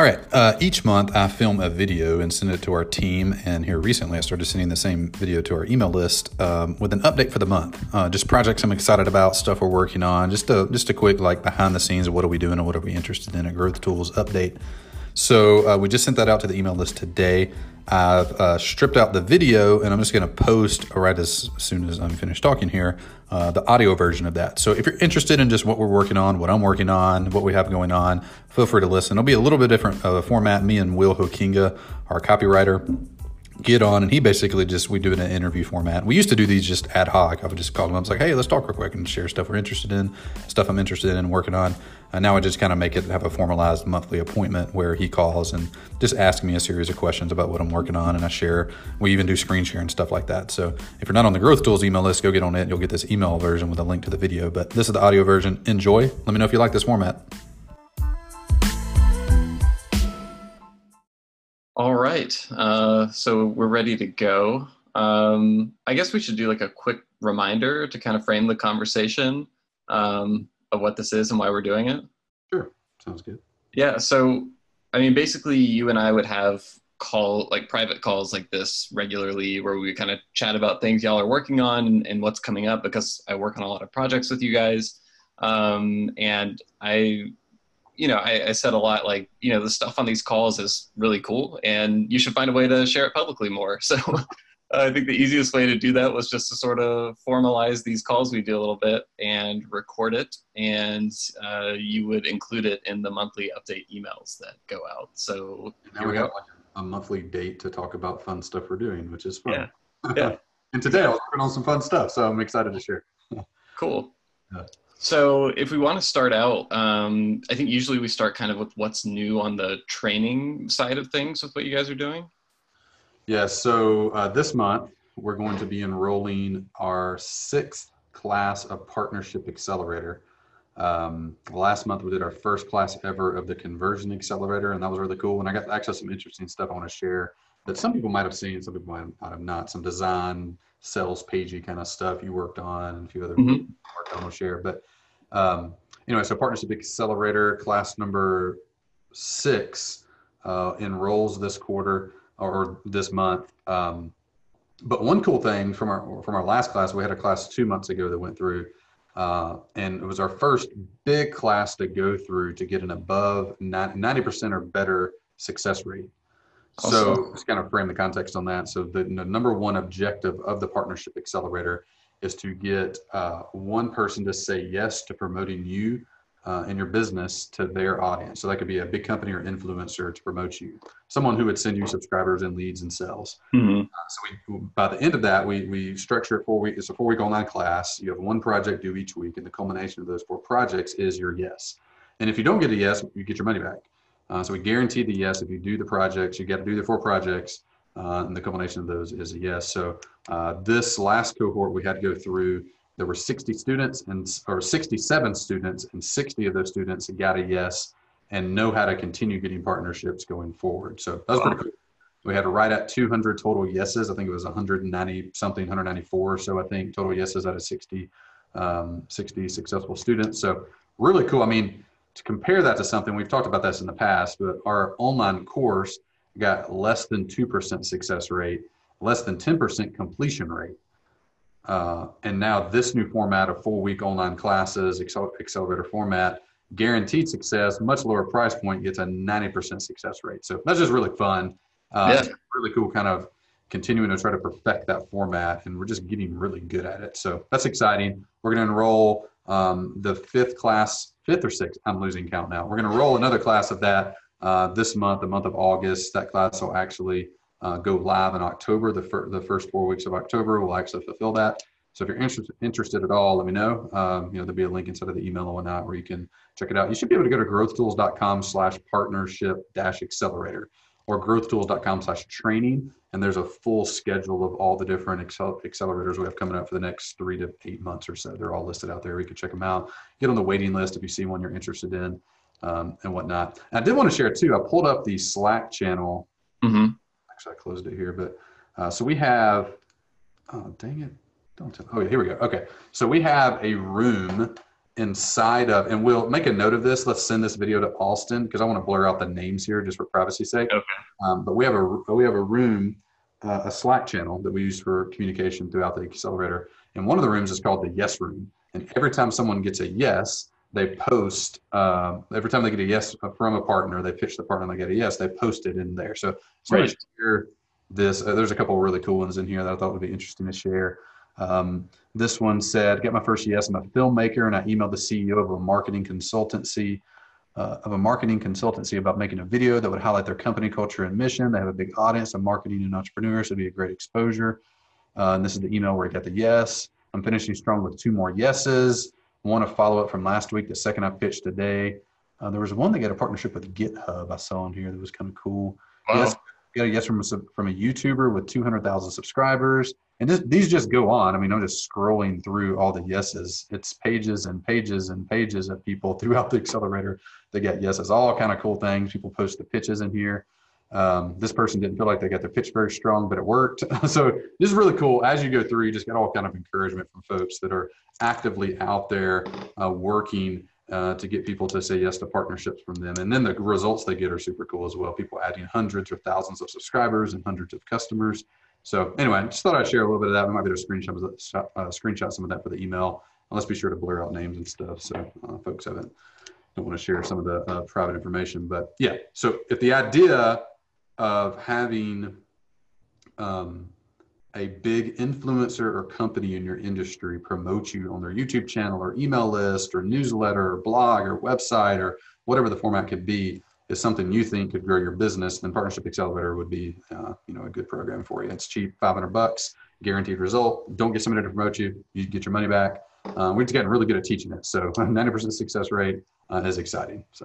All right. Uh, each month, I film a video and send it to our team. And here recently, I started sending the same video to our email list um, with an update for the month. Uh, just projects I'm excited about, stuff we're working on, just a just a quick like behind the scenes of what are we doing and what are we interested in a growth tools update. So uh, we just sent that out to the email list today. I've uh, stripped out the video and I'm just going to post right as soon as I'm finished talking here uh, the audio version of that. So if you're interested in just what we're working on, what I'm working on, what we have going on, feel free to listen. It'll be a little bit different a format. Me and Will Hoekenga, our copywriter, get on and he basically just we do it in an interview format we used to do these just ad hoc i would just call him up it's like hey let's talk real quick and share stuff we're interested in stuff i'm interested in working on and now i just kind of make it have a formalized monthly appointment where he calls and just asks me a series of questions about what i'm working on and i share. We even do screen share and stuff like that. So if you're not on the growth tools email list go get on it. You'll get this email version with a link to the video. But this is the audio version. Enjoy. Let me know if you like this format. All right. Uh, so we're ready to go. Um, I guess we should do like a quick reminder to kind of frame the conversation. Um, of what this is and why we're doing it. Sure. Sounds good. Yeah. So, I mean, basically, you and I would have call like private calls like this regularly where we kind of chat about things y'all are working on and, and what's coming up because I work on a lot of projects with you guys. Um, and I you know, I, I, said a lot like, you know, the stuff on these calls is really cool and you should find a way to share it publicly more. So I think the easiest way to do that was just to sort of formalize these calls we do a little bit and record it. And uh, you would include it in the monthly update emails that go out. So now we got like a monthly date to talk about fun stuff we're doing, which is fun. Yeah. yeah. and today I was working on some fun stuff. So I'm excited to share. cool. Yeah. So, if we want to start out, um, I think usually we start kind of with what's new on the training side of things with what you guys are doing. Yeah, so uh, this month we're going to be enrolling our sixth class of Partnership Accelerator. Um, last month we did our first class ever of the Conversion Accelerator, and that was really cool. And I got actually some interesting stuff I want to share that some people might have seen, some people might have not. Some design, sales pagey kind of stuff you worked on, and a few other mm-hmm. work I will share. But um, anyway, so Partnership Accelerator class number six uh, enrolls this quarter or this month. Um, but one cool thing from our from our last class, we had a class two months ago that went through, uh, and it was our first big class to go through to get an above ninety percent or better success rate. Awesome. So just kind of frame the context on that. So the, the, number one objective of the Partnership Accelerator is to get uh, one person to say yes to promoting you uh, and your business to their audience. So that could be a big company or influencer to promote you, someone who would send you subscribers and leads and sales. Mm-hmm. Uh, so we, by the end of that, we, we structure it four week. It's a four week online class. You have one project due each week, and the culmination of those four projects is your yes. And if you don't get a yes, you get your money back. Uh, so we guarantee the yes. If you do the projects, you got to do the four projects, uh, and the combination of those is a yes. So uh, this last cohort we had to go through. There were 60 students and or 67 students, and 60 of those students got a yes and know how to continue getting partnerships going forward. So that was pretty cool. We had to write at 200 total yeses. I think it was 190 something, 194 or so. I think total yeses out of 60, um, 60 successful students. So really cool. I mean to compare that to something, we've talked about this in the past, but our online course got less than 2% success rate, less than 10% completion rate. Uh, and now this new format of four week online classes, accelerator format, guaranteed success, much lower price point, gets a 90% success rate. So that's just really fun. Uh, yeah. Really cool kind of continuing to try to perfect that format. And we're just getting really good at it. So that's exciting. We're going to enroll um, the fifth class fifth or sixth. I'm losing count now. We're going to roll another class of that uh, this month, the month of August. That class will actually uh, go live in October. The, fir- the first four weeks of October will actually fulfill that. So if you're interested interested at all, let me know. Um, you know, there'll be a link inside of the email or whatnot where you can check it out. You should be able to go to growthtools.com slash partnership dash accelerator or growthtools.com slash training. And there's a full schedule of all the different accel- accelerators we have coming up for the next three to eight months or so. They're all listed out there. You can check them out. Get on the waiting list if you see one you're interested in um, and whatnot. And I did want to share too. I pulled up the Slack channel. Mm-hmm. Actually, I closed it here, but uh, so we have. Oh dang it! Don't tell. Oh yeah, here we go. Okay, so we have a room inside of, and we'll make a note of this. Let's send this video to Austin because I want to blur out the names here just for privacy sake. Okay. Um, but we have a we have a room, uh, a Slack channel that we use for communication throughout the accelerator. And one of the rooms is called the Yes Room. And every time someone gets a yes, they post. Uh, every time they get a yes from a partner, they pitch the partner, and they get a yes. They post it in there. So, so Right. share this. Uh, there's a couple of really cool ones in here that I thought would be interesting to share. Um, this one said, "Get my first yes. I'm a filmmaker, and I emailed the CEO of a marketing consultancy." Uh, of a marketing consultancy about making a video that would highlight their company culture and mission. They have a big audience of marketing and entrepreneurs. It'd be a great exposure. Uh, and this is the email where I got the yes. I'm finishing strong with two more yeses. One a follow up from last week. The second I pitched today. Uh, there was one that got a partnership with GitHub. I saw in here that was kind of cool. Wow. Yes, got a yes from a, from a YouTuber with 200,000 subscribers. And this, these just go on. I mean, I'm just scrolling through all the yeses. It's pages and pages and pages of people throughout the accelerator that get yeses. All kind of cool things. People post the pitches in here. Um, this person didn't feel like they got their pitch very strong, but it worked. so this is really cool. As you go through, you just get all kind of encouragement from folks that are actively out there uh, working uh, to get people to say yes to partnerships from them. And then the results they get are super cool as well. People adding hundreds or thousands of subscribers and hundreds of customers. So anyway, just thought I'd share a little bit of that. We might be able to screenshot, uh, screenshot some of that for the email. And let's be sure to blur out names and stuff. So uh, folks haven't don't want to share some of the uh, private information. But yeah, so if the idea of having um, a big influencer or company in your industry promote you on their YouTube channel or email list or newsletter or blog or website or whatever the format could be is something you think could grow your business, then Partnership Accelerator would be, uh, you know, a good program for you. It's cheap, 500 bucks, guaranteed result. Don't get somebody to promote you, you get your money back. Uh, we've just gotten really good at teaching it, so 90% success rate uh, is exciting. So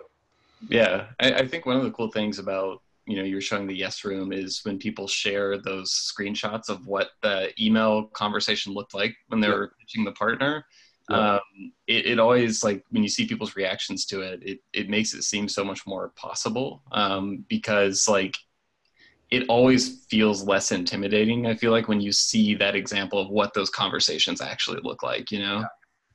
Yeah, I, I think one of the cool things about you know you're showing the yes room is when people share those screenshots of what the email conversation looked like when they Yep. were pitching the partner. Yep. Um, it, it always like when you see people's reactions to it, it it makes it seem so much more possible um, because like it always feels less intimidating. I feel like when you see that example of what those conversations actually look like, you know?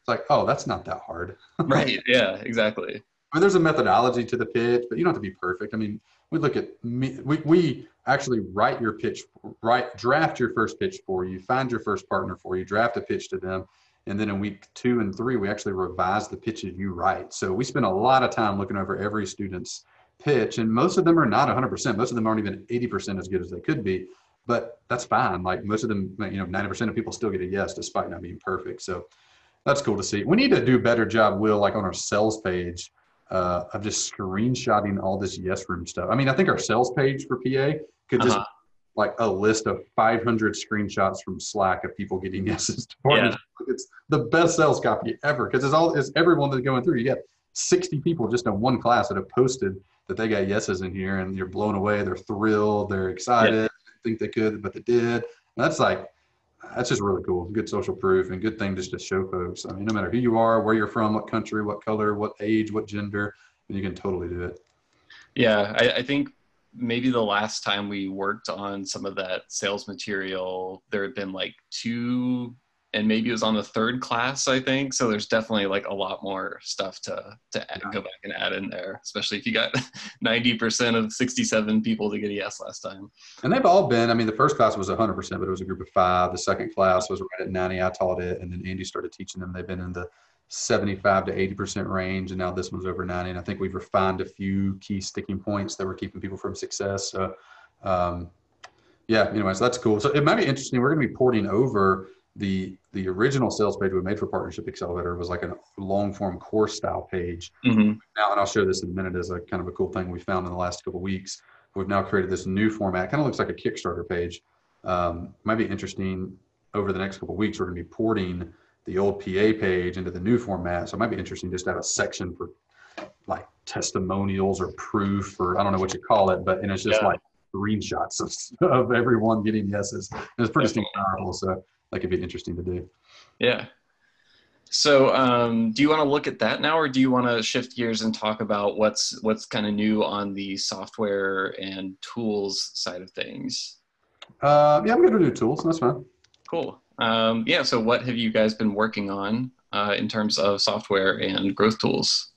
it's like, oh, that's not that hard. right? Yeah, exactly. I mean, there's a methodology to the pitch, but you don't have to be perfect. I mean, we look at me, we, we actually write your pitch, write, draft your first pitch for you, find your first partner for you, draft a pitch to them. And then in week two and three, we actually revise the pitches you write. So we spend a lot of time looking over every student's pitch, and most of them are not 100%. Most of them aren't even 80% as good as they could be, but that's fine. Like most of them, you know, 90% of people still get a yes despite not being perfect. So that's cool to see. We need to do a better job, Will, like on our sales page uh, of just screenshotting all this yes room stuff. I mean, I think our sales page for PA could just Uh-huh. like a list of 500 screenshots from Slack of people getting yeses to Yeah. It's the best sales copy ever because it's all it's everyone that's going through. You get 60 people just in one class that have posted that they got yeses in here, and you're blown away. They're thrilled. They're excited. Think they could, but they did. And that's like that's just really cool. Good social proof and good thing just to show folks. I mean, no matter who you are, where you're from, what country, what color, what age, what gender, you can totally do it. Yeah, I, I think maybe the last time we worked on some of that sales material, there had been like two, and maybe it was on the third class, I think. So there's definitely like a lot more stuff to to add, go back and add in there, especially if you got 90% of 67 people to get a yes last time. And they've all been, I mean, the first class was 100%, but it was a group of five. The second class was right at 90. I taught it, and then Andy started teaching them. They've been in the 75 to 80% range, and now this one's over 90. And I think we've refined a few key sticking points that were keeping people from success. So, um, yeah, anyway, so that's cool. So it might be interesting. We're going to be porting over the the original sales page we made for Partnership Accelerator was like a long form course style page hmm now, and I'll show this in a minute as a kind of a cool thing we found in the last couple of weeks. We've now created this new format. Kind of looks like a Kickstarter page. Um, might be interesting over the next couple of weeks. We're going to be porting the old PA page into the new format. So it might be interesting just to have a section for like testimonials or proof or I don't know what you call it, but and it's just Yeah. like screenshots of, of everyone getting yeses. And it's pretty powerful. So that could be interesting to do. Yeah. So, um, do you want to look at that now, or do you want to shift gears and talk about what's what's kind of new on the software and tools side of things? Uh, yeah, I'm going to do tools. That's fine. Cool. Um, yeah. So, what have you guys been working on uh, in terms of software and growth tools?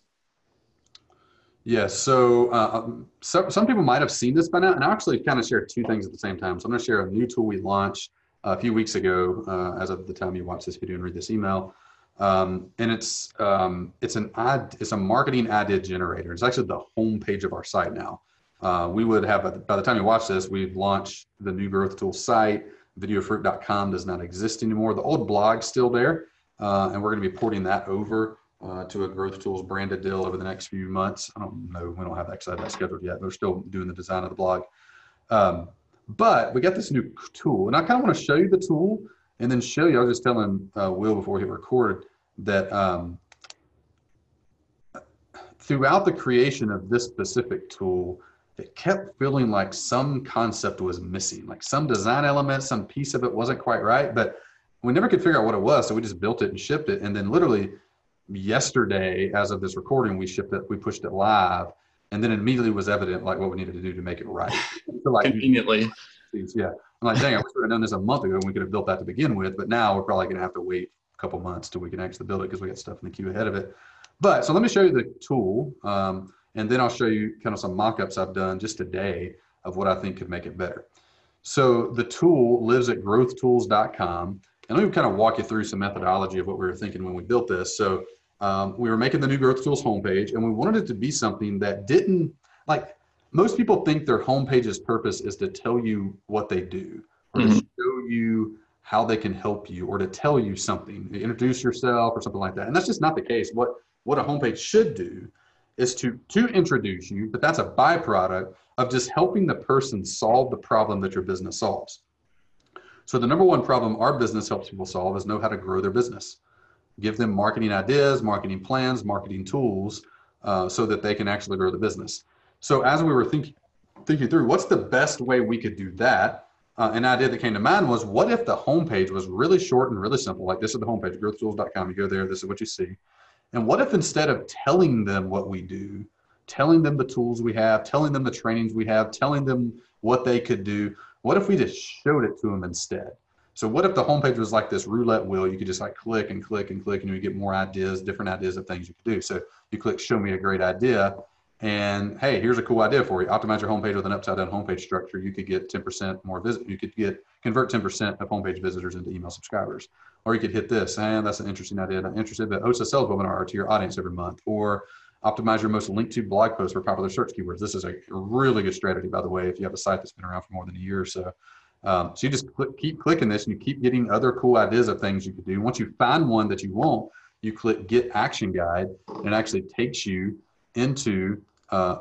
Yeah, so, uh, um, so some people might have seen this by now, and I actually kind of share two things at the same time. So I'm going to share a new tool we launched a few weeks ago, uh, as of the time you watch this video and read this email, um, and it's um, it's an ad, it's a marketing idea generator. It's actually the homepage of our site now. Uh, we would have by the time you watch this, we've launched the new growth tool site. Videofruit.com does not exist anymore. The old blog's still there, uh, and we're going to be porting that over uh, to a Growth Tools branded deal over the next few months. I don't know, we don't have that, that scheduled yet. We're still doing the design of the blog. Um, but we got this new tool, and I kind of want to show you the tool and then show you. I was just telling uh, Will before we hit record that um, throughout the creation of this specific tool, it kept feeling like some concept was missing, like some design element, some piece of it wasn't quite right, but we never could figure out what it was. So we just built it and shipped it. And then literally yesterday, as of this recording, we shipped it, we pushed it live, and then immediately was evident like what we needed to do to make it right. so like conveniently. Yeah. I'm like, dang, I wish we had done this a month ago and we could have built that to begin with, but now we're probably gonna have to wait a couple months till we can actually build it because we got stuff in the queue ahead of it. But so let me show you the tool. Um, and then I'll show you kind of some mock-ups I've done just today of what I think could make it better. So the tool lives at growthtools.com. And let me kind of walk you through some methodology of what we were thinking when we built this. So um, we were making the new Growth Tools homepage, and we wanted it to be something that didn't like most people think their homepage's purpose is to tell you what they do or mm-hmm. to show you how they can help you or to tell you something, introduce yourself or something like that. And that's just not the case. What what a homepage should do is to to introduce you, but that's a byproduct of just helping the person solve the problem that your business solves. So the number one problem our business helps people solve is know how to grow their business. Give them marketing ideas, marketing plans, marketing tools, uh, so that they can actually grow the business. So as we were thinking thinking through, what's the best way we could do that? Uh, an idea that came to mind was, what if the homepage was really short and really simple? Like this is the homepage, growthtools.com. You go there, this is what you see. And what if instead of telling them what we do, telling them the tools we have, telling them the trainings we have, telling them what they could do, what if we just showed it to them instead? So what if the homepage was like this roulette wheel? You could just like click and click and click and you get more ideas, different ideas of things you could do. So you click show me a great idea and hey, here's a cool idea for you. Optimize your homepage with an upside down homepage structure. You could get 10% more visit. You could get convert 10% of homepage visitors into email subscribers. Or you could hit this, and that's an interesting idea. I'm interested that host a sales webinar to your audience every month. Or optimize your most linked to blog posts for popular search keywords. This is a really good strategy, by the way, if you have a site that's been around for more than a year or so. Um, so you just click, keep clicking this and you keep getting other cool ideas of things you could do. Once you find one that you want, you click get action guide and it actually takes you into uh,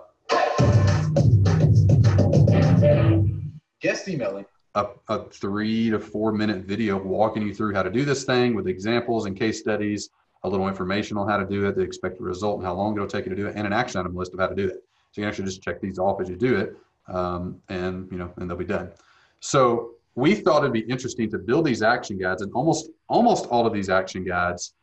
guest emailing a, a, three to four minute video walking you through how to do this thing with examples and case studies, a little information on how to do it, the expected result and how long it'll take you to do it, and an action item list of how to do it. So you can actually just check these off as you do it, um, and you know, and they'll be done. So we thought it'd be interesting to build these action guides, and almost almost all of these action guides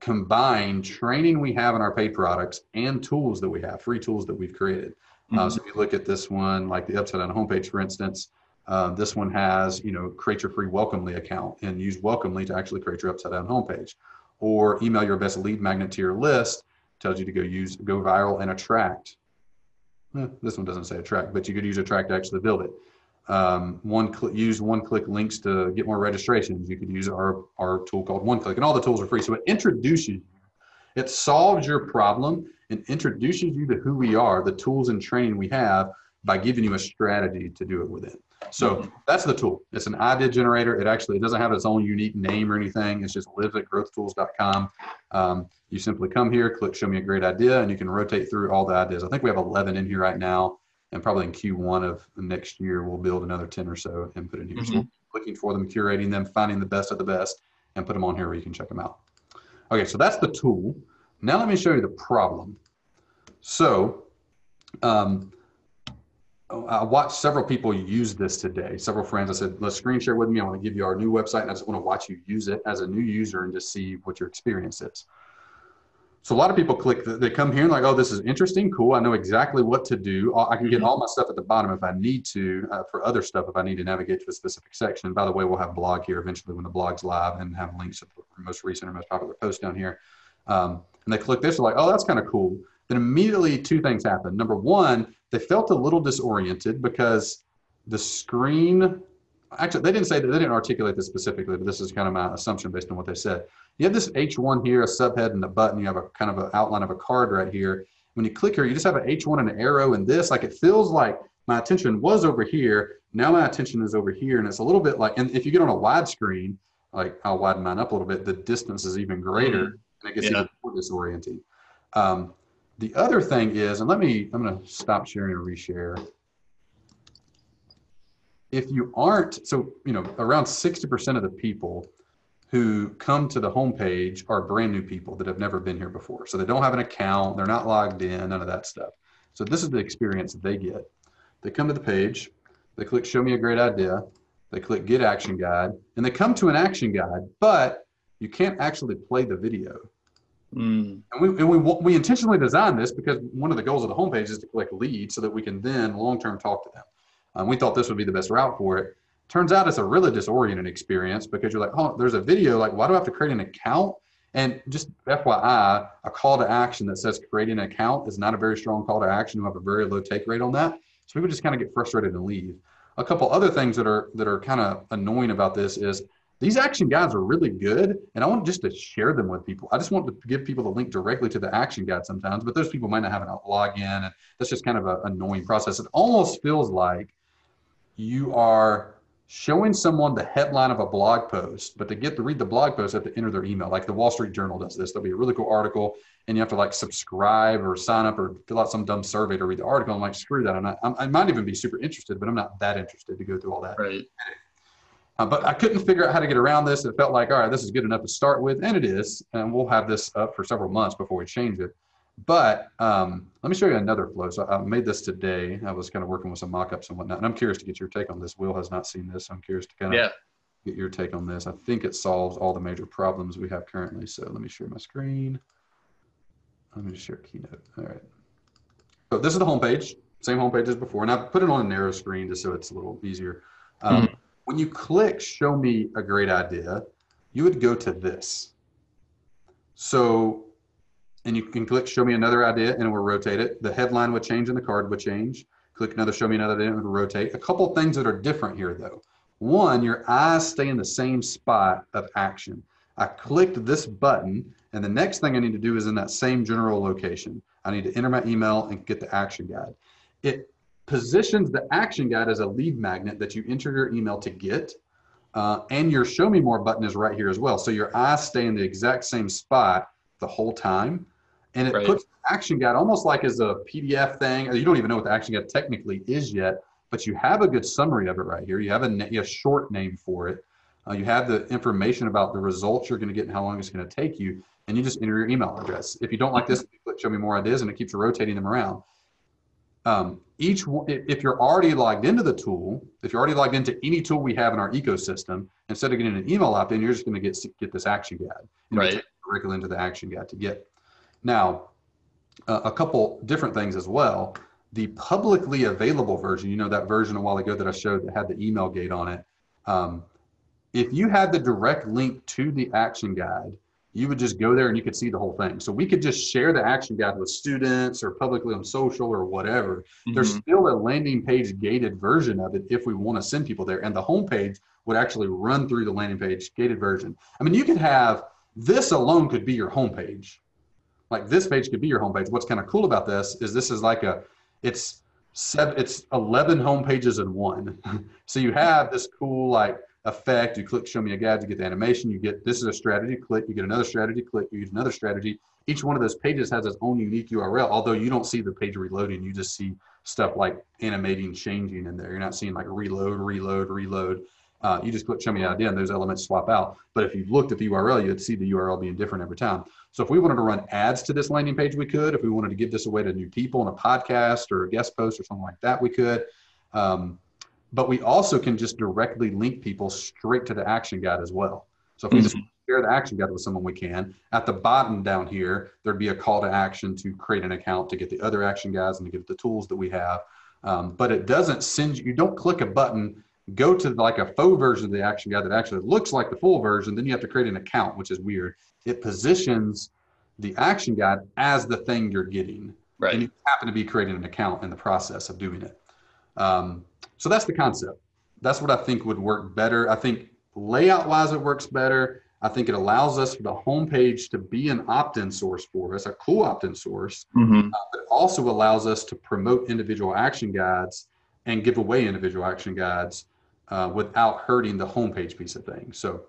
combine training we have in our paid products and tools that we have, free tools that we've created. Uh, mm-hmm. Uh, so if you look at this one, like the upside down homepage, for instance, uh, this one has, you know, create your free Welcomely account and use Welcomely to actually create your upside down homepage. Or email your best lead magnet to your list, tells you to go use, go viral and attract. Eh, this one doesn't say attract, but you could use attract to actually build it. Um, one cl- use one click links to get more registrations. You could use our, our tool called One Click, and all the tools are free. So it introduces you, it solves your problem and introduces you to who we are, the tools and training we have by giving you a strategy to do it within. So mm-hmm. that's the tool. It's an idea generator. It actually it doesn't have its own unique name or anything. It's just lives at growthtools.com. Um, you simply come here, click show me a great idea, and you can rotate through all the ideas. I think we have 11 in here right now and probably in Q1 of next year, we'll build another 10 or so and put in here. Mm-hmm. So looking for them, curating them, finding the best of the best, and put them on here where you can check them out. Okay, so that's the tool. Now let me show you the problem. So um, I watched several people use this today. Several friends, I said, let's screen share with me. I want to give you our new website and I just want to watch you use it as a new user and just see what your experience is. So a lot of people click, they come here and like, oh, this is interesting, cool. I know exactly what to do. I can get mm-hmm. all my stuff at the bottom if I need to uh, for other stuff if I need to navigate to a specific section. By the way, we'll have blog here eventually when the blog's live and have links to the most recent or most popular post down here. Um, and they click this, they're like, oh, that's kind of cool. Then immediately two things happen. Number one, they felt a little disoriented because the screen actually they didn't say that they didn't articulate this specifically but this is kind of my assumption based on what they said. You have this h1 here a subhead and a button. You have a kind of an outline of a card right here. When you click here you just have an h1 and an arrow and this like it feels like my attention was over here. Now my attention is over here and it's a little bit like and if you get on a wide screen like i'll widen mine up a little bit the distance is even greater mm and it gets yeah. even more disorienting. Um, the other thing is and let me i'm going to stop sharing and reshare if you aren't, so, you know, around 60% of the people who come to the homepage are brand new people that have never been here before. So they don't have an account, they're not logged in, none of that stuff. So this is the experience that they get. They come to the page, they click show me a great idea, they click get action guide, and they come to an action guide, but you can't actually play the video. Mm. And, we, and we, we intentionally designed this because one of the goals of the homepage is to collect leads so that we can then long-term talk to them. Um, we thought this would be the best route for it. Turns out it's a really disorienting experience because you're like, oh, there's a video. Like, why do I have to create an account? And just FYI, a call to action that says creating an account is not a very strong call to action. You have a very low take rate on that. So people just kind of get frustrated and leave. A couple other things that are that are kind of annoying about this is these action guides are really good and i want just to share them with people i just want to give people the link directly to the action guide sometimes but those people might not have a login and that's just kind of an annoying process it almost feels like you are showing someone the headline of a blog post, but to get to read the blog post, they have to enter their email. Like the Wall Street Journal does this. There'll be a really cool article, and you have to like subscribe or sign up or fill out some dumb survey to read the article. I'm like, screw that. I'm not, I'm, i might even be super interested, but I'm not that interested to go through all that. Right. Uh, but I couldn't figure out how to get around this. It felt like, all right, this is good enough to start with, and it is. And we'll have this up for several months before we change it. But um, let me show you another flow. So I made this today. I was kind of working with some mock-ups and whatnot. And I'm curious to get your take on this. Will has not seen this. So I'm curious to kind of yeah. get your take on this. I think it solves all the major problems we have currently. So let me share my screen. Let me share Keynote. All right. So this is the homepage, same homepage as before. And I put it on a narrow screen just so it's a little easier. Um, mm-hmm. When you click show me a great idea, you would go to this. So and you can click show me another idea and it will rotate it. The headline would change and the card would change. Click another show me another idea and it will rotate. A couple things that are different here though. One, your eyes stay in the same spot of action. I clicked this button and the next thing I need to do is in that same general location. I need to enter my email and get the action guide. It positions the action guide as a lead magnet that you enter your email to get. Uh, and your show me more button is right here as well. So your eyes stay in the exact same spot the whole time. And it right. puts action guide almost like as a PDF thing. You don't even know what the action guide technically is yet, but you have a good summary of it right here. You have a, a short name for it. Uh, you have the information about the results you're going to get and how long it's going to take you, and you just enter your email address. If you don't like this, click show me more ideas, and it keeps rotating them around. Um, each if you're already logged into the tool, if you're already logged into any tool we have in our ecosystem, instead of getting an email opt-in, you're just going to get get this action guide. Right directly into the action guide to get. Now, uh, a couple different things as well. The publicly available version, you know, that version a while ago that I showed that had the email gate on it. Um, if you had the direct link to the action guide, you would just go there and you could see the whole thing. So we could just share the action guide with students or publicly on social or whatever. Mm-hmm. There's still a landing page gated version of it if we want to send people there. And the homepage would actually run through the landing page gated version. I mean, you could have this alone could be your homepage. Like this page could be your homepage. What's kind of cool about this is this is like a, it's seven, it's 11 homepages in one. so you have this cool like effect. You click show me a guide, you get the animation, you get, this is a strategy, click, you get another strategy, click, you use another strategy. Each one of those pages has its own unique URL, although you don't see the page reloading, you just see stuff like animating, changing in there. You're not seeing like reload, reload, reload. Uh, you just click show me idea and those elements swap out. But if you looked at the URL, you'd see the URL being different every time. So if we wanted to run ads to this landing page, we could. If we wanted to give this away to new people in a podcast or a guest post or something like that, we could. Um, but we also can just directly link people straight to the action guide as well. So if we mm-hmm. just share the action guide with someone, we can. At the bottom down here, there'd be a call to action to create an account to get the other action guides and to get the tools that we have. Um, but it doesn't send you, you don't click a button, go to like a faux version of the action guide that actually looks like the full version. Then you have to create an account, which is weird. It positions the action guide as the thing you're getting. Right. And you happen to be creating an account in the process of doing it. Um, so that's the concept. That's what I think would work better. I think layout wise, it works better. I think it allows us for the homepage to be an opt-in source for us, a cool opt-in source. Mm-hmm. Uh, but it also allows us to promote individual action guides and give away individual action guides uh, without hurting the homepage piece of things. So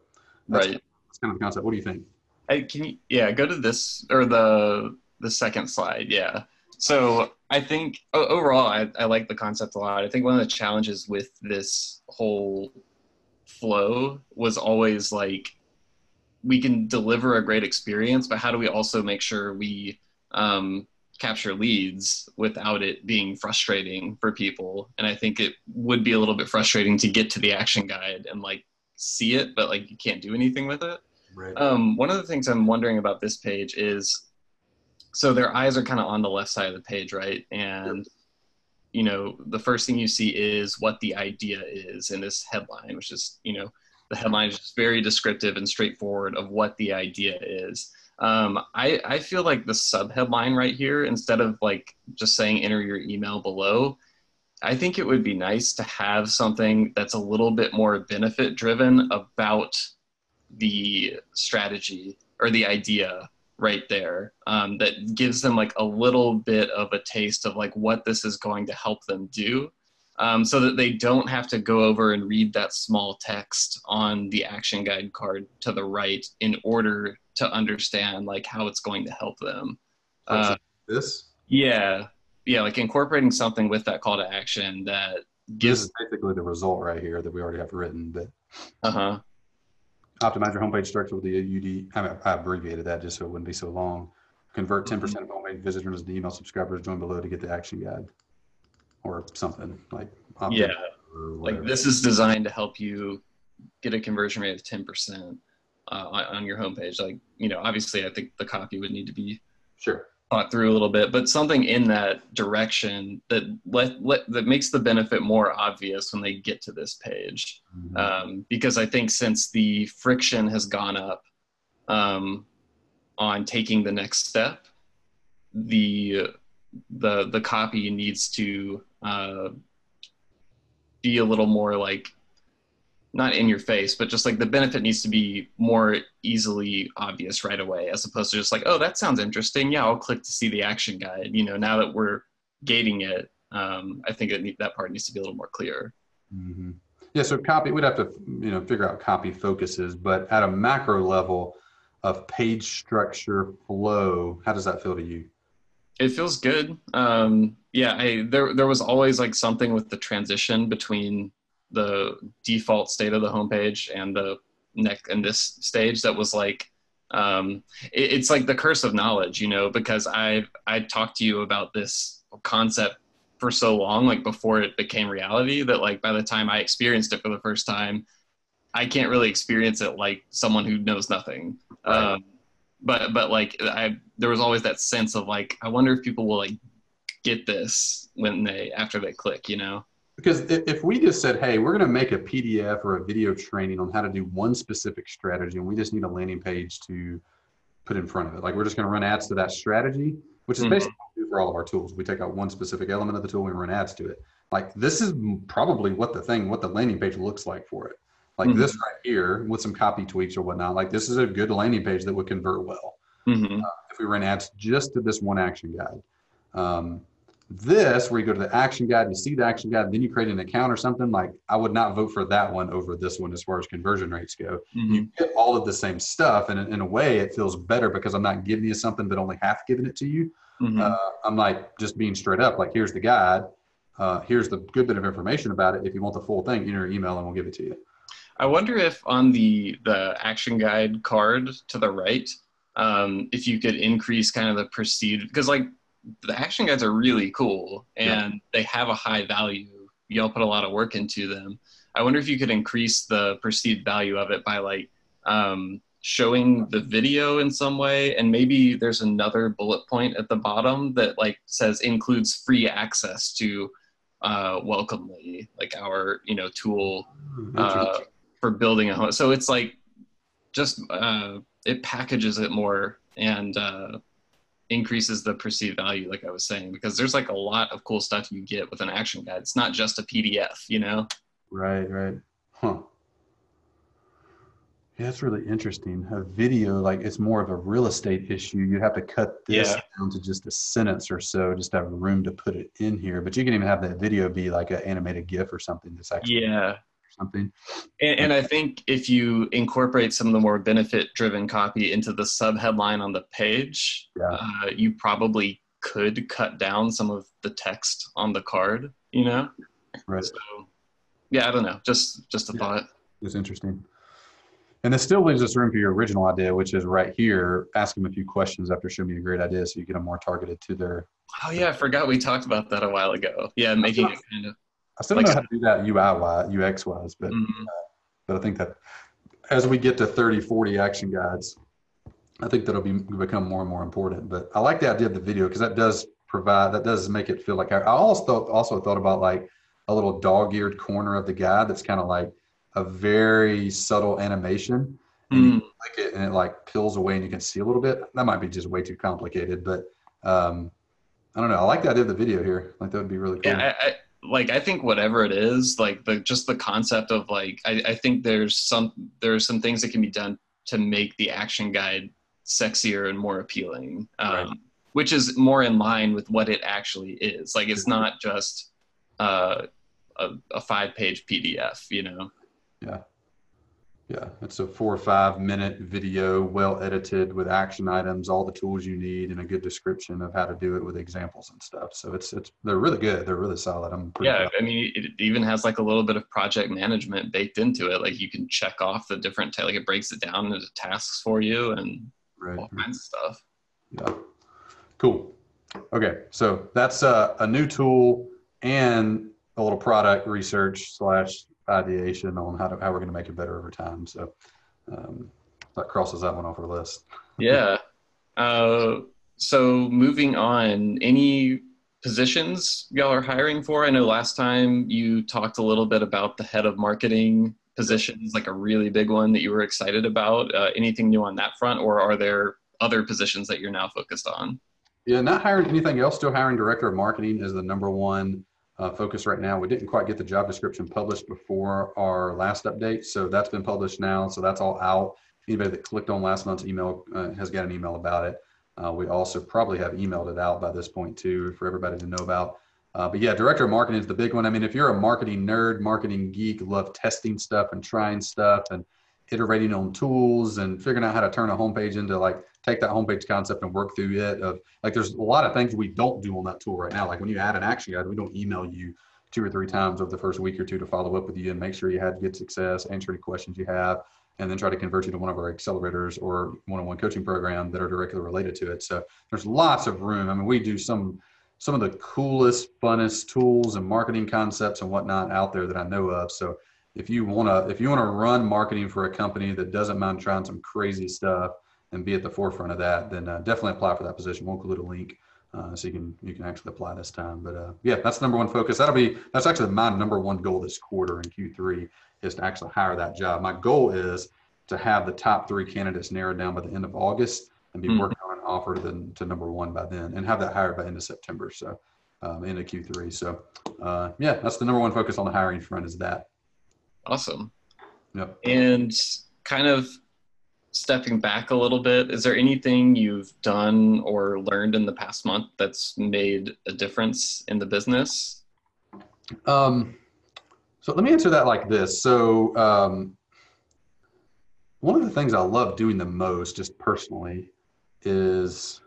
that's, Right. that's kind of the concept. What do you think? I, can you, yeah, go to this or the the second slide. Yeah. So I think overall, I, I like the concept a lot. I think one of the challenges with this whole flow was always like we can deliver a great experience, but how do we also make sure we um, capture leads without it being frustrating for people? And I think it would be a little bit frustrating to get to the action guide and like see it, but like you can't do anything with it. Right. Um, one of the things I'm wondering about this page is so their eyes are kind of on the left side of the page, right? And you know, the first thing you see is what the idea is in this headline, which is, you know, the headline is just very descriptive and straightforward of what the idea is. Um, I, I feel like the sub headline right here, instead of like just saying enter your email below, I think it would be nice to have something that's a little bit more benefit driven about the strategy or the idea right there um, that gives them like a little bit of a taste of like what this is going to help them do um, so that they don't have to go over and read that small text on the action guide card to the right in order to understand like how it's going to help them. Uh, this? Yeah. Yeah like incorporating something with that call to action that this gives is basically the result right here that we already have written. But uh-huh optimize your homepage structure with the UD. I, mean, I abbreviated that just so it wouldn't be so long. Convert 10% Mm-hmm. of homepage visitors to email subscribers. Join below to get the action guide, or something like. yeah like this is designed to help you get a conversion rate of 10% uh, on, on your homepage like you know obviously i think the copy would need to be Sure. Thought through a little bit but something in that direction that let, let that makes the benefit more obvious when they get to this page Mhm. um, because i think since the friction has gone up um, on taking the next step the the the copy needs to uh, be a little more like not in your face, but just like the benefit needs to be more easily obvious right away, as opposed to just like, oh, that sounds interesting. Yeah, I'll click to see the action guide. You know, now that we're gating it, um, I think it that part needs to be a little more clear. Mhm. Yeah, so copy, we'd have to, you know, figure out copy focuses, but at a macro level of page structure flow, how does that feel to you? It feels good. Um, yeah, I, there there was always like something with the transition between the default state of the homepage and the next and this stage that was like um, it, it's like the curse of knowledge, you know, because I I talked to you about this concept for so long, like before it became reality, that like by the time I experienced it for the first time, I can't really experience it like someone who knows nothing. Right. Um, but but like I there was always that sense of like I wonder if people will like get this when they after they click, you know. Because if, we just said, hey, we're going to make a PDF or a video training on how to do one specific strategy, and we just need a landing page to put in front of it, like we're just going to run ads to that strategy, which is Mhm. basically what we do for all of our tools. We take out one specific element of the tool, we run ads to it. Like this is probably what the thing, what the landing page looks like for it. Like Mhm. this right here with some copy tweaks or whatnot. Like this is a good landing page that would convert well hmm if we ran ads just to this one action guide. Um, this, where you go to the action guide, you see the action guide, then you create an account or something, like I would not vote for that one over this one as far as conversion rates go. hmm You get all of the same stuff, and in, in a way, it feels better because I'm not giving you something but only half giving it to you. hmm Uh, I'm like just being straight up, like here's the guide, uh, here's the good bit of information about it. If you want the full thing, enter your email and we'll give it to you. I wonder if on the the action guide card to the right, um, if you could increase kind of the prestige because like the action guides are really cool and they have a high value. Y'all put a lot of work into them. I wonder if you could increase the perceived value of it by like um, showing the video in some way and maybe there's another bullet point at the bottom that like says includes free access to uh, welcomely like our you know tool Hmm, uh, for building a home so it's like just uh, it packages it more and uh, increases the perceived value like i was saying because there's like a lot of cool stuff you get with an action guide it's not just a pdf you know Right, right. Huh. Yeah, that's really interesting. A video, like it's more of a real estate issue. You have to cut this Yeah. down to just a sentence or so, just to have room to put it in here. But you can even have that video be like an animated GIF or something that's actually yeah something. And, and I think if you incorporate some of the more benefit-driven copy into the sub-headline on the page, Yeah. uh, you probably could cut down some of the text on the card. You know, Right. so yeah, I don't know. Just just a Yeah. thought. It's interesting. And this still leaves us room for your original idea, which is right here. Ask them a few questions after showing me a great idea, so you get them more targeted to their. Oh yeah, I forgot we talked about that a while ago. Yeah, making it kind of. I still don't Like- know how to do that UI wise, UX wise, but mm, but I think that as we get to 30, 40 action guides, I think that'll be become more and more important. But I like the idea of the video because that does provide that does make it feel like I also thought, also thought about like a little dog-eared corner of the guide that's kind of like a very subtle animation. And you mm, click it and it like peels away and you can see a little bit. That might be just way too complicated, but um, I don't know. I like the idea of the video here. Like that would be really cool. yeah, I, I, like I think whatever it is, like the just the concept of like I, I think there's some there's some things that can be done to make the action guide sexier and more appealing, um, Right. which is more in line with what it actually is. Like it's Mhm. not just uh, a, a five page PDF, you know. Yeah, it's a four or five minute video, well edited with action items, all the tools you need, and a good description of how to do it with examples and stuff. So it's it's they're really good. They're really solid. I'm pretty Yeah, proud. I mean, it even has like a little bit of project management baked into it. Like you can check off the different, like it breaks it down into tasks for you and right. all kinds of stuff. Yeah. Cool. Okay, so that's uh, a new tool and a little product research slash ideation on how to how we're going to make it better over time. So um, that crosses that one off our list. yeah. Uh, so moving on, any positions y'all are hiring for? I know last time you talked a little bit about the head of marketing positions, like a really big one that you were excited about. Uh, anything new on that front, or are there other positions that you're now focused on? Yeah, not hiring anything else. Still hiring director of marketing is the number one uh, focus right now. We didn't quite get the job description published before our last update, so that's been published now. So that's all out. Anybody that clicked on last month's email uh, has got an email about it. Uh, we also probably have emailed it out by this point too for everybody to know about. Uh, but yeah, director of marketing is the big one. I mean, if you're a marketing nerd, marketing geek, love testing stuff and trying stuff and iterating on tools and figuring out how to turn a homepage into like take that homepage concept and work through it of like there's a lot of things we don't do on that tool right now. Like when you add an action guide we don't email you two or three times over the first week or two to follow up with you and make sure you had good success answer any questions you have and then try to convert you to one of our accelerators or one-on-one coaching program that are directly related to it. So there's lots of room. I mean we do some some of the coolest funnest tools and marketing concepts and whatnot out there that i know of. So if you want to if you want to run marketing for a company that doesn't mind trying some crazy stuff and be at the forefront of that, then uh, definitely apply for that position. We'll include a link uh, so you can you can actually apply this time. But uh, yeah, that's the number one focus. That'll be that's actually my number one goal this quarter in Q3 is to actually hire that job. My goal is to have the top three candidates narrowed down by the end of August and be Mhm. working on an offer to, to number one by then and have that hired by end of September. So um, end of Q3. So uh, yeah, that's the number one focus on the hiring front is that. Awesome. Yep. And kind of stepping back a little bit, is there anything you've done or learned in the past month that's made a difference in the business? Um, so let me answer that like this. So um, one of the things I love doing the most, just personally, is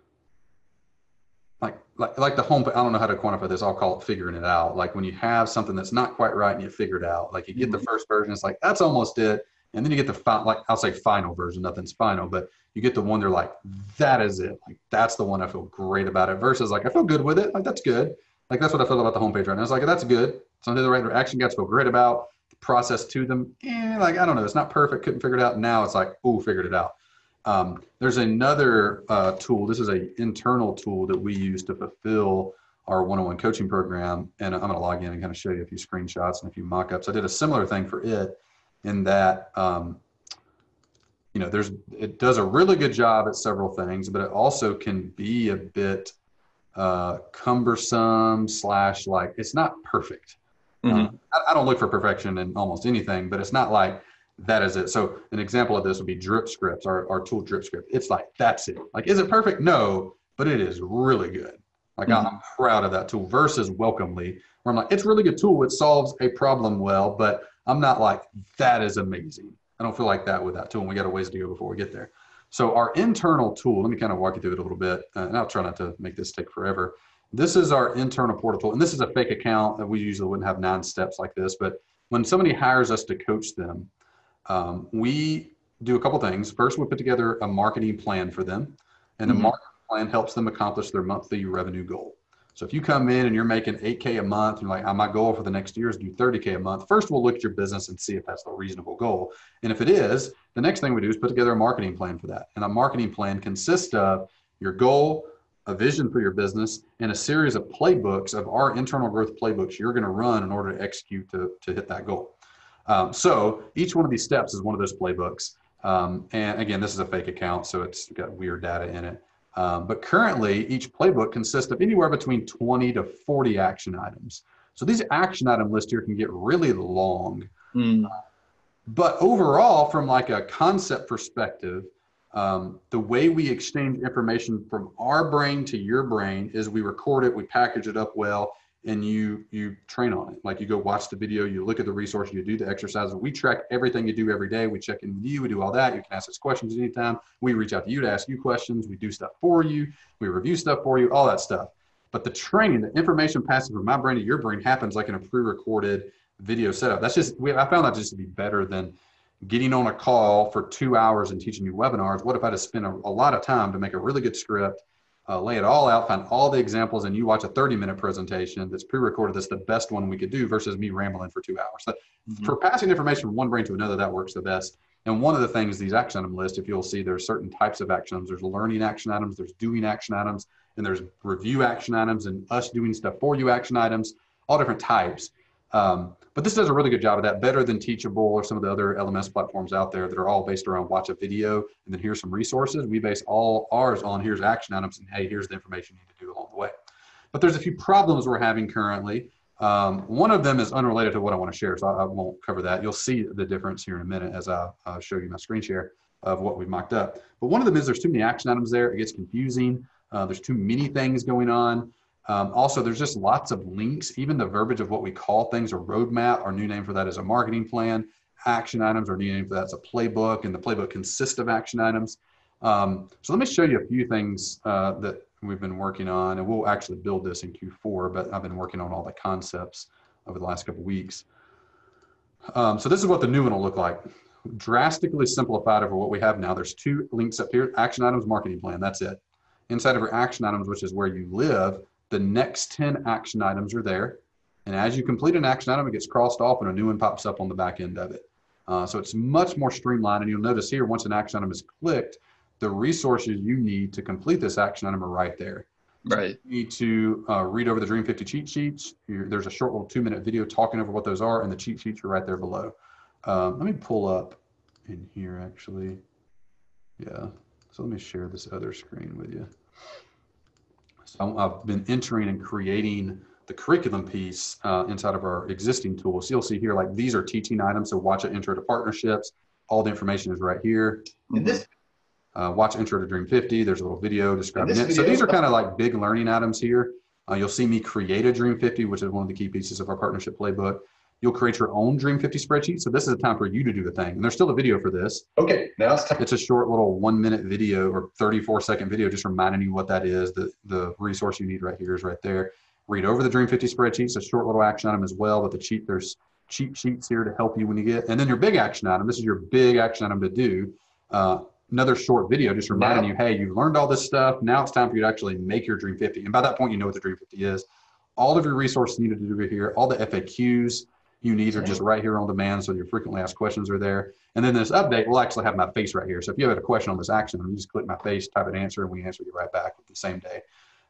like like like the home. I don't know how to quantify this. I'll call it figuring it out. Like when you have something that's not quite right and you figure it out. Like you get the first version, it's like that's almost it, and then you get the fi- like I'll say final version. Nothing's final, but you get the one they're like that is it. Like that's the one I feel great about it. Versus like I feel good with it. Like that's good. Like that's what I feel about the homepage right now. It's like that's good. Something the right action guides feel great about. The process to them, eh, like I don't know, it's not perfect. Couldn't figure it out. Now it's like, ooh, figured it out. Um, there's another uh, tool. This is an internal tool that we use to fulfill our one-on-one coaching program. And I'm going to log in and kind of show you a few screenshots and a few mock-ups. I did a similar thing for it in that, um, you know, there's it does a really good job at several things, but it also can be a bit uh, cumbersome slash like it's not perfect. Mm-hmm. Um, I, I don't look for perfection in almost anything, but it's not like that is it. So an example of this would be drip scripts, our, our tool drip script. It's like, that's it. Like, is it perfect? No, but it is really good. Like mm-hmm. I'm proud of that tool versus welcomely, where I'm like, it's a really good tool. It solves a problem well, but I'm not like, that is amazing. I don't feel like that with that tool. And we got a ways to go before we get there. So our internal tool, let me kind of walk you through it a little bit, uh, and I'll try not to make this take forever. This is our internal portal tool, and this is a fake account that we usually wouldn't have nine steps like this. But when somebody hires us to coach them, um, we do a couple things. First, we put together a marketing plan for them, and the mm-hmm. marketing plan helps them accomplish their monthly revenue goal. So if you come in and you're making 8K a month, you're like, oh, my goal for the next year is to do 30K a month. First, we'll look at your business and see if that's a reasonable goal. And if it is, the next thing we do is put together a marketing plan for that. And a marketing plan consists of your goal, a vision for your business, and a series of playbooks of our internal growth playbooks you're going to run in order to execute to, to hit that goal. Um, so each one of these steps is one of those playbooks. Um, and again, this is a fake account, so it's got weird data in it. Um, but currently, each playbook consists of anywhere between 20 to 40 action items. So these action item lists here can get really long. Mm. but overall, from like a concept perspective, um, the way we exchange information from our brain to your brain is we record it, we package it up well, and you you train on it. Like you go watch the video, you look at the resource, you do the exercises. We track everything you do every day. We check in with you. We do all that. You can ask us questions anytime. We reach out to you to ask you questions. We do stuff for you. We review stuff for you. All that stuff. But the training, the information passing from my brain to your brain happens like in a pre-recorded video setup. That's just we, I found that just to be better than getting on a call for two hours and teaching you webinars. What if I just spent a, a lot of time to make a really good script? Uh, lay it all out, find all the examples, and you watch a 30 minute presentation that's pre recorded. That's the best one we could do versus me rambling for two hours. So mm-hmm. For passing information from one brain to another, that works the best. And one of the things, these action item lists, if you'll see, there's certain types of action items. There's learning action items, there's doing action items, and there's review action items, and us doing stuff for you action items, all different types. Um, but this does a really good job of that, better than Teachable or some of the other LMS platforms out there that are all based around watch a video and then here's some resources. We base all ours on here's action items and hey, here's the information you need to do along the way. But there's a few problems we're having currently. Um, one of them is unrelated to what I want to share, so I, I, won't cover that. You'll see the difference here in a minute as I uh, show you my screen share of what we've mocked up. But one of them is there's too many action items there. It gets confusing. Uh, there's too many things going on. Um, also, there's just lots of links, even the verbiage of what we call things a roadmap. Our new name for that is a marketing plan. Action items, our new name for that's a playbook, and the playbook consists of action items. Um, so let me show you a few things uh, that we've been working on, and we'll actually build this in Q4, but I've been working on all the concepts over the last couple weeks. Um, so this is what the new one will look like. Drastically simplified over what we have now. There's two links up here, action items, marketing plan, that's it. Inside of our action items, which is where you live, the next 10 action items are there. And as you complete an action item, it gets crossed off and a new one pops up on the back end of it. Uh, so it's much more streamlined. And you'll notice here, once an action item is clicked, the resources you need to complete this action item are right there. Right. You need to uh, read over the Dream 50 cheat sheets. You're, there's a short little two minute video talking over what those are, and the cheat sheets are right there below. Um, let me pull up in here actually. Yeah. So let me share this other screen with you. I've been entering and creating the curriculum piece uh, inside of our existing tools. So you'll see here, like these are teaching items. So watch an intro to partnerships. All the information is right here. And this uh, watch intro to Dream 50. There's a little video describing it. So these are kind of like big learning items here. Uh, you'll see me create a Dream 50, which is one of the key pieces of our partnership playbook. You'll create your own Dream 50 spreadsheet. So this is a time for you to do the thing. And there's still a video for this. Okay, now it's time. It's a short little one minute video or 34 second video, just reminding you what that is. The, the resource you need right here is right there. Read over the Dream 50 spreadsheet. It's a short little action item as well, but the cheat, there's cheat sheets here to help you when you get, and then your big action item. This is your big action item to do. Uh, another short video just reminding you, hey, you've learned all this stuff. Now it's time for you to actually make your Dream 50. And by that point, you know what the Dream 50 is. All of your resources needed to do here, all the FAQs, you need are just right here on demand. So your frequently asked questions are there. And then this update will actually have my face right here. So if you have a question on this action, you just click my face, type an answer, and we answer you right back the same day.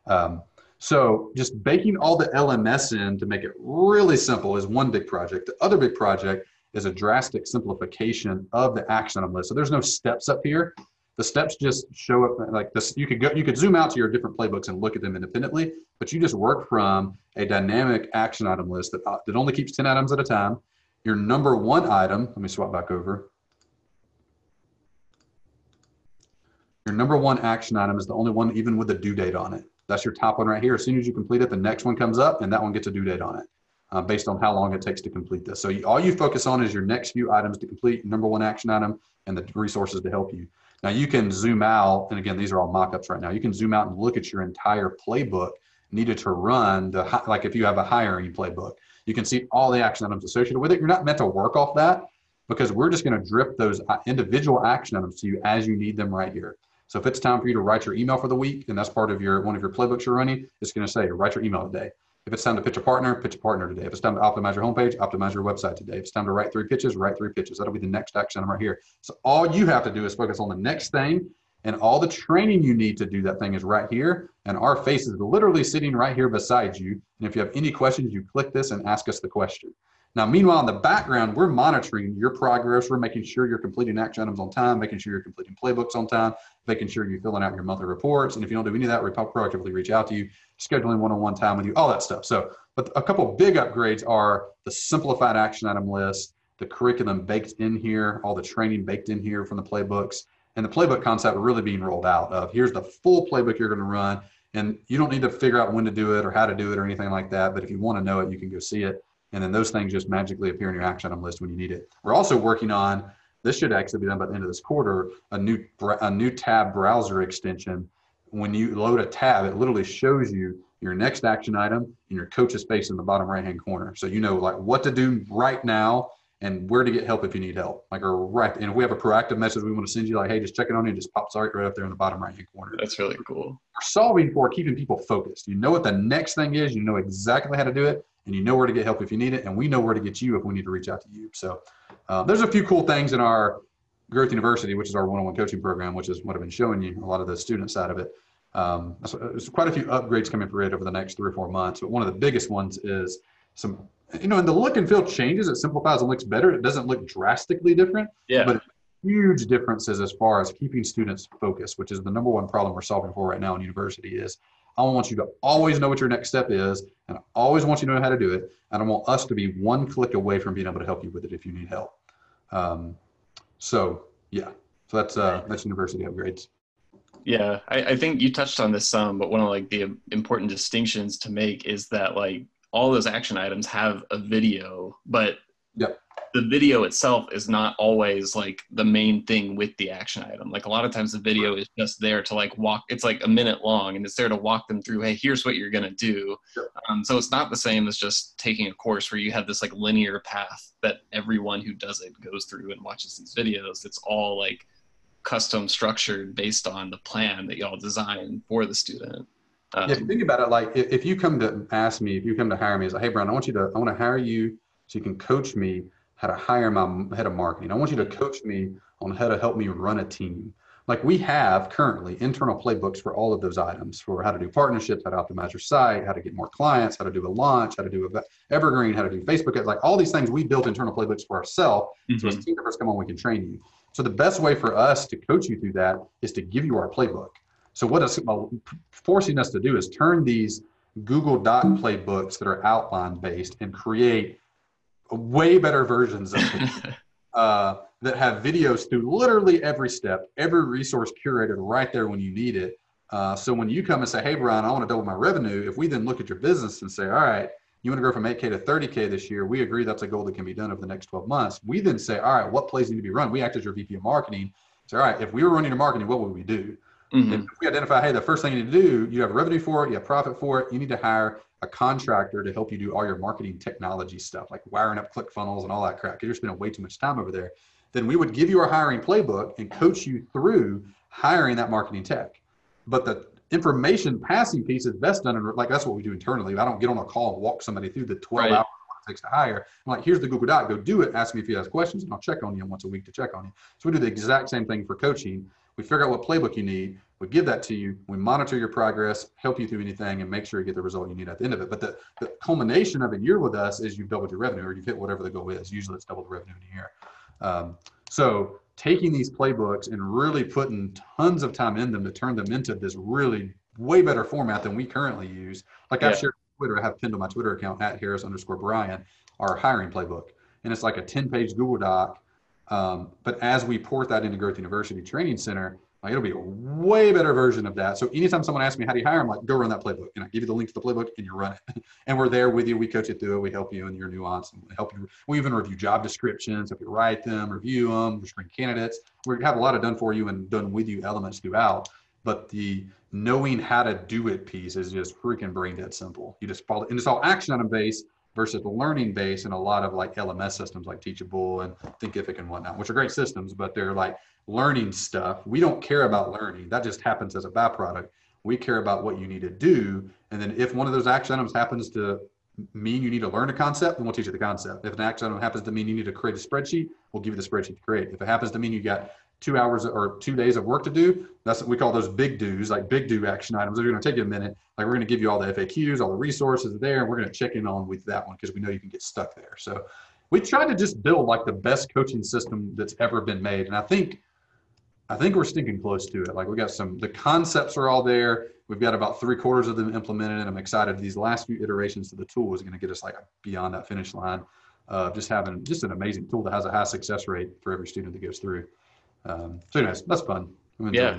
Um, so just baking all the LMS in to make it really simple is one big project. The other big project is a drastic simplification of the action item list. So there's no steps up here. The steps just show up like this. You could go, you could zoom out to your different playbooks and look at them independently, but you just work from a dynamic action item list that, uh, that only keeps 10 items at a time. Your number one item, let me swap back over. Your number one action item is the only one even with a due date on it. That's your top one right here. As soon as you complete it, the next one comes up and that one gets a due date on it uh, based on how long it takes to complete this. So you, all you focus on is your next few items to complete, number one action item, and the resources to help you. Now you can zoom out, and again, these are all mock-ups right now. You can zoom out and look at your entire playbook needed to run the, like if you have a hiring playbook, you can see all the action items associated with it. You're not meant to work off that because we're just going to drip those uh, individual action items to you as you need them right here. So if it's time for you to write your email for the week, and that's part of your one of your playbooks you're running, it's going to say write your email today. If it's time to pitch a partner, pitch a partner today. If it's time to optimize your homepage, optimize your website today. If it's time to write three pitches, write three pitches. That'll be the next action item right here. So all you have to do is focus on the next thing and all the training you need to do that thing is right here. And our face is literally sitting right here beside you. And if you have any questions, you click this and ask us the question. Now, meanwhile, in the background, we're monitoring your progress. We're making sure you're completing action items on time, making sure you're completing playbooks on time, making sure you're filling out your monthly reports. And if you don't do any of that, we proactively reach out to you, scheduling one-on-one time with you, all that stuff. So, but a couple big upgrades are the simplified action item list, the curriculum baked in here, all the training baked in here from the playbooks, and the playbook concept really being rolled out of here's the full playbook you're going to run. And you don't need to figure out when to do it or how to do it or anything like that. But if you want to know it, you can go see it and then those things just magically appear in your action item list when you need it. We're also working on this should actually be done by the end of this quarter a new a new tab browser extension. When you load a tab, it literally shows you your next action item and your coach's face in the bottom right hand corner. So you know like what to do right now and where to get help if you need help. Like or right and if we have a proactive message we want to send you, like, hey, just check it on you, just pops right right up there in the bottom right hand corner. That's really cool. We're solving for keeping people focused. You know what the next thing is, you know exactly how to do it, and you know where to get help if you need it, and we know where to get you if we need to reach out to you. So uh, there's a few cool things in our Growth University, which is our one-on-one coaching program, which is what I've been showing you, a lot of the student side of it. Um, there's quite a few upgrades coming for it over the next three or four months, but one of the biggest ones is some, you know, and the look and feel changes. It simplifies and looks better. It doesn't look drastically different, yeah. but huge differences as far as keeping students focused, which is the number one problem we're solving for right now in university is I want you to always know what your next step is, and I always want you to know how to do it. And I want us to be one click away from being able to help you with it if you need help. Um, so yeah, so that's uh, that's university upgrades. Yeah, I, I think you touched on this some, but one of like the important distinctions to make is that like all those action items have a video, but the video itself is not always like the main thing with the action item. Like a lot of times the video is just there to like walk, it's like a minute long and it's there to walk them through, hey, here's what you're going to do. Sure. Um, so it's not the same as just taking a course where you have this like linear path that everyone who does it goes through and watches these videos. It's all like custom structured based on the plan that y'all design for the student. Um, if you think about it, like if, if you come to ask me, if you come to hire me, it's like, hey, Bryan, I want you to, I want to hire you so you can coach me how to hire my head of marketing. I want you to coach me on how to help me run a team. Like we have currently internal playbooks for all of those items for how to do partnerships, how to optimize your site, how to get more clients, how to do a launch, how to do a evergreen, how to do Facebook ads, like all these things we built internal playbooks for ourselves. Mm-hmm. So as team members come on, we can train you. So the best way for us to coach you through that is to give you our playbook. So what is forcing us to do is turn these Google Doc playbooks that are outline based and create way better versions of it uh, that have videos through literally every step, every resource curated right there when you need it. Uh, so when you come and say, "Hey, Bryan, I want to double my revenue," if we then look at your business and say, "All right, you want to grow from 8K to 30K this year," we agree that's a goal that can be done over the next 12 months. We then say, "All right, what plays need to be run?" We act as your VP of marketing. Say, "All right, if we were running a marketing, what would we do?" Mm-hmm. If we identify, hey, the first thing you need to do, you have revenue for it, you have profit for it, you need to hire a contractor to help you do all your marketing technology stuff, like wiring up ClickFunnels and all that crap, because you're spending way too much time over there, then we would give you our hiring playbook and coach you through hiring that marketing tech. But the information passing piece is best done in, like that's what we do internally. I don't get on a call and walk somebody through the 12 right. hours it takes to hire. I'm like, here's the Google Doc, go do it. Ask me if you have questions, and I'll check on you once a week to check on you. So we do the exact same thing for coaching. We figure out what playbook you need. We give that to you. We monitor your progress, help you through anything, and make sure you get the result you need at the end of it. But the, the culmination of a year with us is you've doubled your revenue or you've hit whatever the goal is. Usually it's double the revenue in a year. Um, so taking these playbooks and really putting tons of time in them to turn them into this really way better format than we currently use. Like yeah. I shared on Twitter, I have pinned on my Twitter account at Harris underscore Bryan, our hiring playbook. And it's like a 10 page Google Doc um, but as we port that into Growth University Training Center, like it'll be a way better version of that. So anytime someone asks me, how do you hire? I'm like, go run that playbook. And I give you the link to the playbook and you run it. and we're there with you. We coach you through it. We help you in your nuance and help you. We even review job descriptions, help you write them, review them, we screen candidates. We have a lot of done for you and done with you elements throughout. But the knowing how to do it piece is just freaking brain dead simple. You just follow, and it's all action item based versus the learning base and a lot of like LMS systems like Teachable and Thinkific and whatnot, which are great systems, but they're like learning stuff. We don't care about learning. That just happens as a byproduct. We care about what you need to do. And then if one of those action items happens to mean you need to learn a concept, then we'll teach you the concept. If an action item happens to mean you need to create a spreadsheet, we'll give you the spreadsheet to create. If it happens to mean you got two hours or two days of work to do. That's what we call those big do's, like big do action items. They're going to take you a minute. Like we're going to give you all the FAQs, all the resources there, and we're going to check in on with that one because we know you can get stuck there. So we try to just build like the best coaching system that's ever been made, and I think I think we're stinking close to it. Like we got some, the concepts are all there. We've got about three quarters of them implemented, and I'm excited. These last few iterations to the tool is going to get us like beyond that finish line. Uh, just having just an amazing tool that has a high success rate for every student that goes through. Um, so anyways, that's fun. Yeah.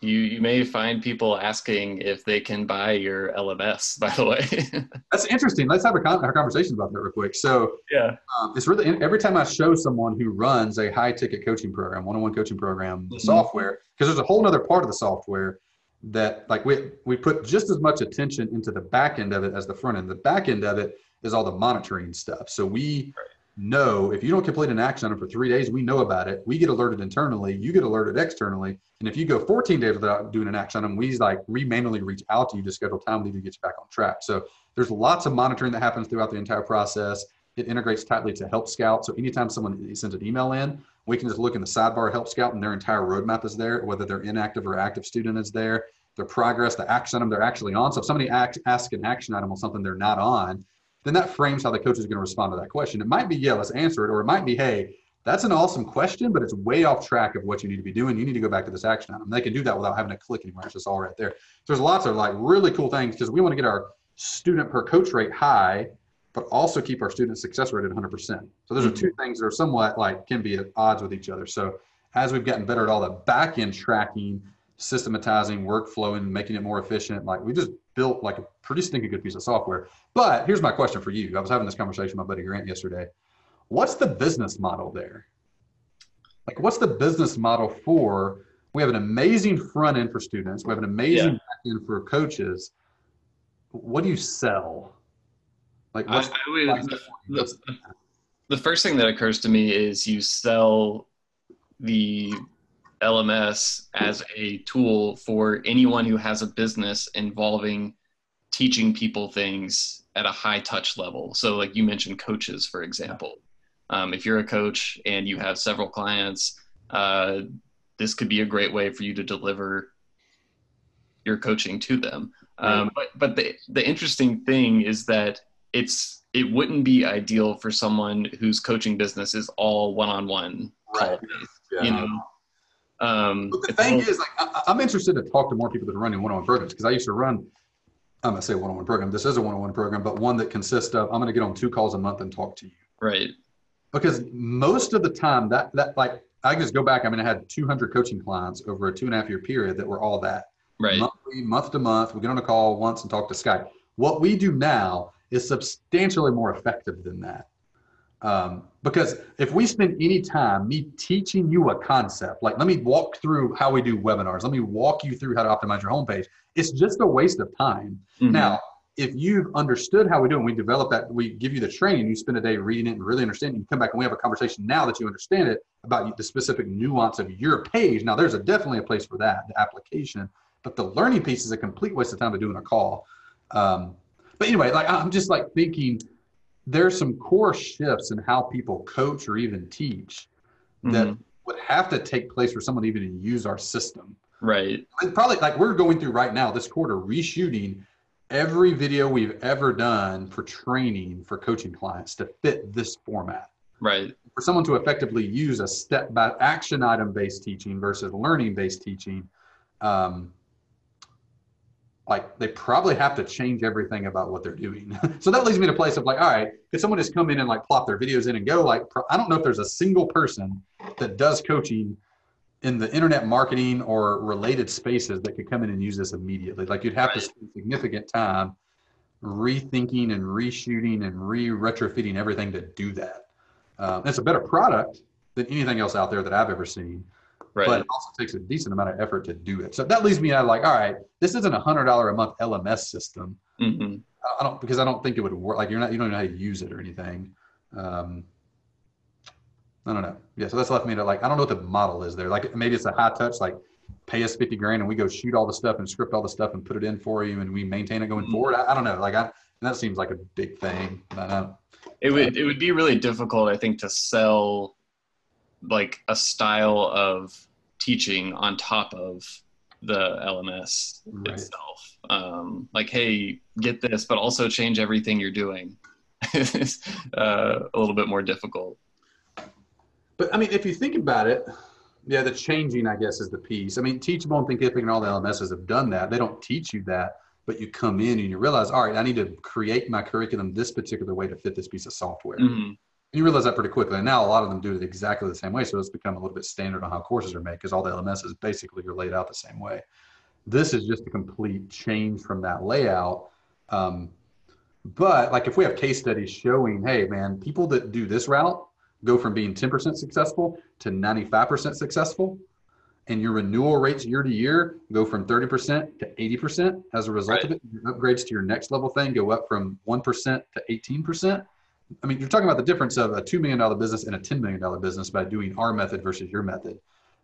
You, you may find people asking if they can buy your LMS, by the way. that's interesting. Let's have a, con- a, conversation about that real quick. So yeah, um, it's really, every time I show someone who runs a high ticket coaching program, one-on-one coaching program, the mm-hmm. software, because there's a whole other part of the software that like we, we put just as much attention into the back end of it as the front end. The back end of it is all the monitoring stuff. So we, right know if you don't complete an action item for three days, we know about it. We get alerted internally, you get alerted externally. And if you go 14 days without doing an action item, we like we manually reach out to you to schedule time with you to get you back on track. So there's lots of monitoring that happens throughout the entire process. It integrates tightly to Help Scout. So anytime someone sends an email in, we can just look in the sidebar Help Scout and their entire roadmap is there, whether they're inactive or active student is there, their progress, the action item they're actually on. So if somebody asks an action item on something they're not on, then that frames how the coach is going to respond to that question. It might be, yeah, let's answer it, or it might be, hey, that's an awesome question, but it's way off track of what you need to be doing. You need to go back to this action item. They can do that without having to click anywhere. It's just all right there. So there's lots of like really cool things because we want to get our student per coach rate high, but also keep our student success rate at 100%. So those mm-hmm. are two things that are somewhat like can be at odds with each other. So as we've gotten better at all the back end tracking, systematizing, workflow, and making it more efficient, like we just built like a pretty stinking good piece of software. But here's my question for you. I was having this conversation with my buddy Grant yesterday. What's the business model there? Like, what's the business model for? We have an amazing front end for students. We have an amazing yeah. back end for coaches. What do you sell? Like, what's I, I would, the, the, the first thing that occurs to me is you sell the LMS as a tool for anyone who has a business involving teaching people things at a high touch level. So, like you mentioned, coaches, for example. Um, if you're a coach and you have several clients, uh, this could be a great way for you to deliver your coaching to them. Um, but but the the interesting thing is that it's it wouldn't be ideal for someone whose coaching business is all one on one. Right. Yeah. You know, um, but the thing is, like, I, am interested to talk to more people that are running one-on-one programs because I used to run. I'm gonna say one-on-one program. This is a one-on-one program, but one that consists of I'm gonna get on two calls a month and talk to you. Right. Because most of the time, that that like I just go back. I mean, I had 200 coaching clients over a two and a half year period that were all that. Right. Monthly, month to month, we get on a call once and talk to Skype. What we do now is substantially more effective than that. Um, because if we spend any time me teaching you a concept, like let me walk through how we do webinars, let me walk you through how to optimize your homepage, it's just a waste of time. Mm-hmm. Now, if you've understood how we do it, and we develop that, we give you the training, you spend a day reading it and really understanding, you come back and we have a conversation now that you understand it about the specific nuance of your page. Now, there's a definitely a place for that, the application, but the learning piece is a complete waste of time to doing a call. Um, but anyway, like I'm just like thinking, there's some core shifts in how people coach or even teach that Mhm. would have to take place for someone even to use our system. Right. And probably like we're going through right now this quarter reshooting every video we've ever done for training for coaching clients to fit this format Right. for someone to effectively use a step by action item based teaching versus learning based teaching um, like they probably have to change everything about what they're doing. So that leads me to a place of like all right could someone just come in and like plop their videos in and go like i don't know if there's a single person that does coaching in the internet marketing or related spaces that could come in and use this immediately. Like you'd have to spend significant time rethinking and reshooting and re-retrofitting everything to do that. Um, it's a better product than anything else out there that I've ever seen, Right. but it also takes a decent amount of effort to do it. So that leaves me out like, all right, this isn't a hundred dollar a month LMS system. hmm I don't because I don't think it would work. Like you're not, you don't know how to use it or anything. Um, I don't know. Yeah, so that's left me to like, I don't know what the model is there. Like maybe it's a high touch, like pay us fifty grand and we go shoot all the stuff and script all the stuff and put it in for you and we maintain it going Mhm. forward. I, I don't know. Like I, and that seems like a big thing. Don't, It would it would be really difficult, I think, to sell like a style of teaching on top of the LMS Right. itself. Um, like, hey, get this, but also change everything you're doing. it's uh, a little bit more difficult. But I mean, if you think about it, yeah, the changing, I guess, is the piece. I mean, Teachable and Thinkific and all the LMSs have done that. They don't teach you that, but you come in and you realize, all right, I need to create my curriculum this particular way to fit this piece of software. Mhm. You realize that pretty quickly. And now a lot of them do it exactly the same way. So it's become a little bit standard on how courses are made because all the LMSs basically are laid out the same way. This is just a complete change from that layout. Um, but like if we have case studies showing, hey, man, people that do this route go from being 10% successful to 95% successful. And your renewal rates year to year go from 30% to 80% as a result of it. Your upgrades to your next level thing go up from 1% to 18%. I mean, you're talking about the difference of a $2 million business and a $10 million business by doing our method versus your method.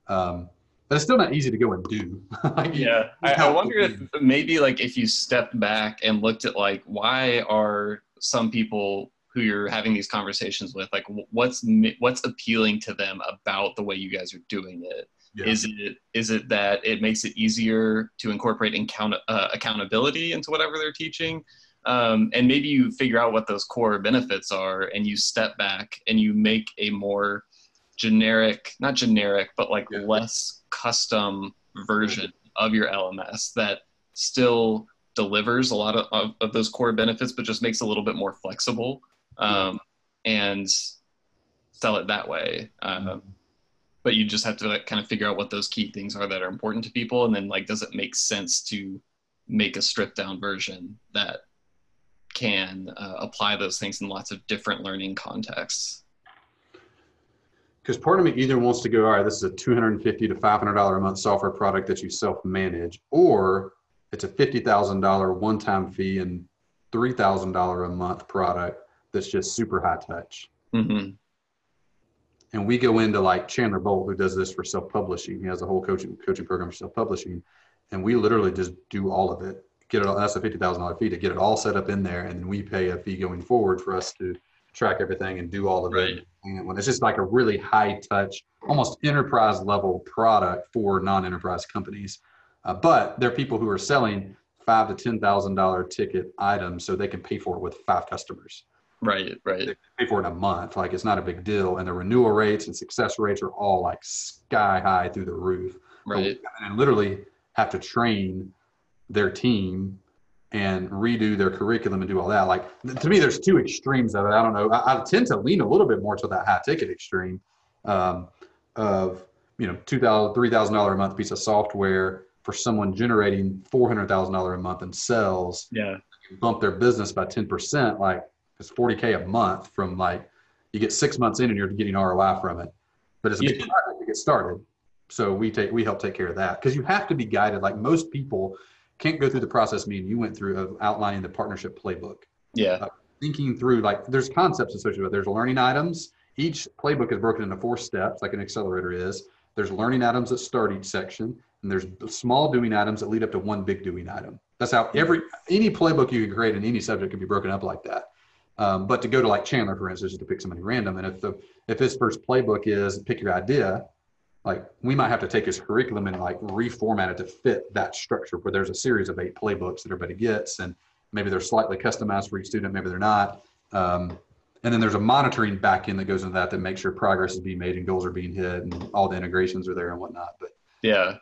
Um, but it's still not easy to go and do. Like, Yeah, I, I wonder if maybe like if you stepped back and looked at like why are some people who you're having these conversations with like what's what's appealing to them about the way you guys are doing it? Yeah. Is it is it that it makes it easier to incorporate account, uh, accountability into whatever they're teaching? Um, and maybe you figure out what those core benefits are, and you step back and you make a more generic, not generic, but like Yeah. less custom version of your LMS that still delivers a lot of, of, of those core benefits, but just makes it a little bit more flexible um, and sell it that way. Um, but you just have to like, kind of figure out what those key things are that are important to people and then like does it make sense to make a stripped down version that can uh, apply those things in lots of different learning contexts because part of me either wants to go, all right, this is a 250 to 500 dollar a month software product that you self manage, or it's a fifty thousand dollar one time fee and three thousand dollar a month product that's just super high touch. hmm And we go into like Chandler Bolt, who does this for self publishing. He has a whole coaching coaching program for self publishing, and we literally just do all of it. Get it. All, that's a fifty thousand dollar fee to get it all set up in there, and then we pay a fee going forward for us to track everything and do all of Right. it. And it's just like a really high touch, almost enterprise level product for non enterprise companies. Uh, but there are people who are selling five to ten thousand dollar ticket items, so they can pay for it with five customers right right they pay for it in a month. Like it's not a big deal. And the renewal rates and success rates are all like sky high through the roof. Right And literally have to train their team and redo their curriculum and do all that. Like to me, there's two extremes of it. I don't know. I, I tend to lean a little bit more to that high ticket extreme um, of, you know, $2,000, $3,000 a month piece of software for someone generating $400,000 a month in sales yeah bump their business by 10%, like it's 40K a month from like, you get six months in and you're getting ROI from it. But it's a big Yeah. project to get started. So we take, we help take care of that because you have to be guided. Like most people can't go through the process me and you went through of outlining the partnership playbook, yeah thinking through like there's concepts associated with it. There's learning items. Each playbook is broken into four steps, like an accelerator is. There's learning items that start each section, and there's small doing items that lead up to one big doing item. That's how every any playbook you can create in any subject can be broken up like that. Um, but to go to like Chandler, for instance, to pick somebody random, and if the if his first playbook is pick your idea, like we might have to take his curriculum and like reformat it to fit that structure where there's a series of eight playbooks that everybody gets and maybe they're slightly customized for each student maybe they're not. Um, and then there's a monitoring backend that goes into that that makes sure progress is being made and goals are being hit and all the integrations are there and whatnot but yeah.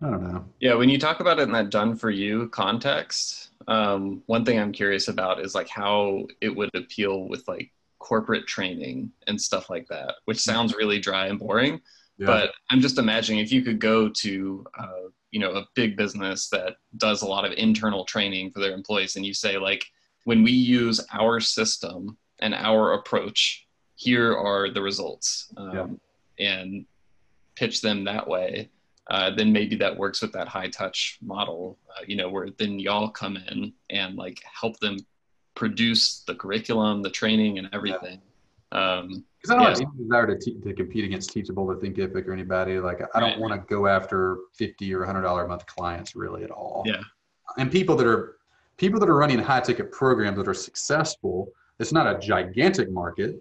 I don't know. Yeah when you talk about it in that done for you context um, one thing i'm curious about is like how it would appeal with like corporate training and stuff like that which sounds really dry and boring yeah. But I'm just imagining if you could go to, uh, you know, a big business that does a lot of internal training for their employees, and you say like, when we use our system and our approach, here are the results, um, yeah. and pitch them that way. Uh, then maybe that works with that high touch model, uh, you know, where then y'all come in and like help them produce the curriculum, the training, and everything. Um, because I don't yeah. have any desire to, te- to compete against Teachable or Thinkific or anybody. Like I don't right. want to go after fifty or hundred dollar a month clients really at all. Yeah. And people that are people that are running high ticket programs that are successful. It's not a gigantic market,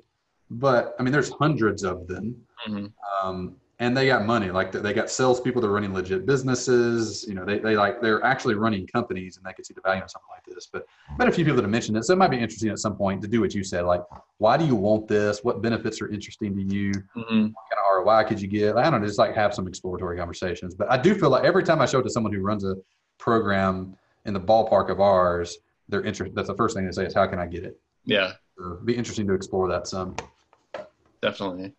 but I mean there's hundreds of them. Mm-hmm. Um, and they got money. Like they got salespeople that are running legit businesses. You know, they, they like they're actually running companies, and they can see the value of something like this. But I've met a few people that have mentioned it, so it might be interesting at some point to do what you said. Like, why do you want this? What benefits are interesting to you? Mm-hmm. What kind of ROI could you get? I don't know, just like have some exploratory conversations. But I do feel like every time I show it to someone who runs a program in the ballpark of ours, they're interested. That's the first thing they say is, "How can I get it?" Yeah, so be interesting to explore that some. Definitely.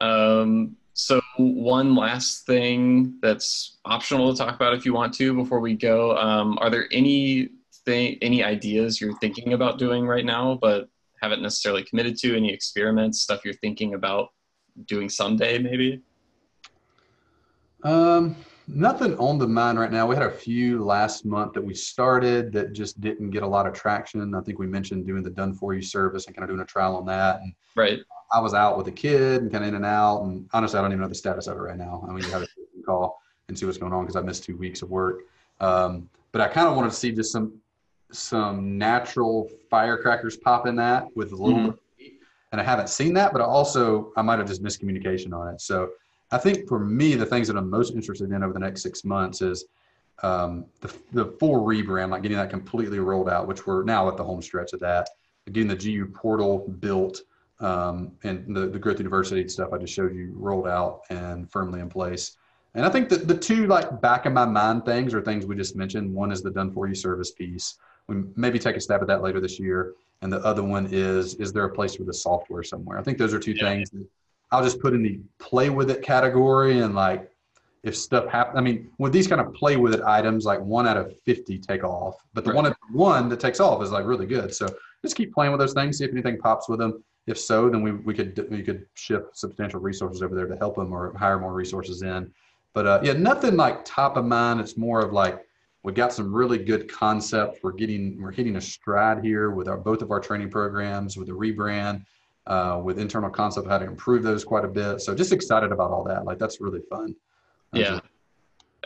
Um, so one last thing that's optional to talk about if you want to before we go. Um, are there any thing, any ideas you're thinking about doing right now, but haven't necessarily committed to? Any experiments, stuff you're thinking about doing someday, maybe? Um, nothing on the mind right now. We had a few last month that we started that just didn't get a lot of traction. I think we mentioned doing the done for you service and kind of doing a trial on that. And right. I was out with a kid and kind of in and out. And honestly, I don't even know the status of it right now. I mean, you have to call and see what's going on because I missed two weeks of work. Um, but I kind of wanted to see just some some natural firecrackers pop in that with a little mm-hmm. bit. And I haven't seen that, but I also I might have just miscommunication on it. So I think for me, the things that I'm most interested in over the next six months is um, the, the full rebrand, like getting that completely rolled out, which we're now at the home stretch of that, getting the GU portal built, um, and the, the growth university stuff I just showed you rolled out and firmly in place. And I think that the two like back of my mind things are things we just mentioned. One is the done for you service piece. We maybe take a stab at that later this year. And the other one is, is there a place for the software somewhere? I think those are two yeah. things that I'll just put in the play with it category and like if stuff happens, I mean, with these kind of play with it items, like one out of 50 take off, but the right. one one that takes off is like really good. So just keep playing with those things, see if anything pops with them. If so, then we, we could we could shift substantial resources over there to help them or hire more resources in. But uh, yeah, nothing like top of mind. It's more of like we got some really good concepts. We're getting we're hitting a stride here with our both of our training programs with the rebrand, uh, with internal concept how to improve those quite a bit. So just excited about all that. Like that's really fun. That's yeah. Really-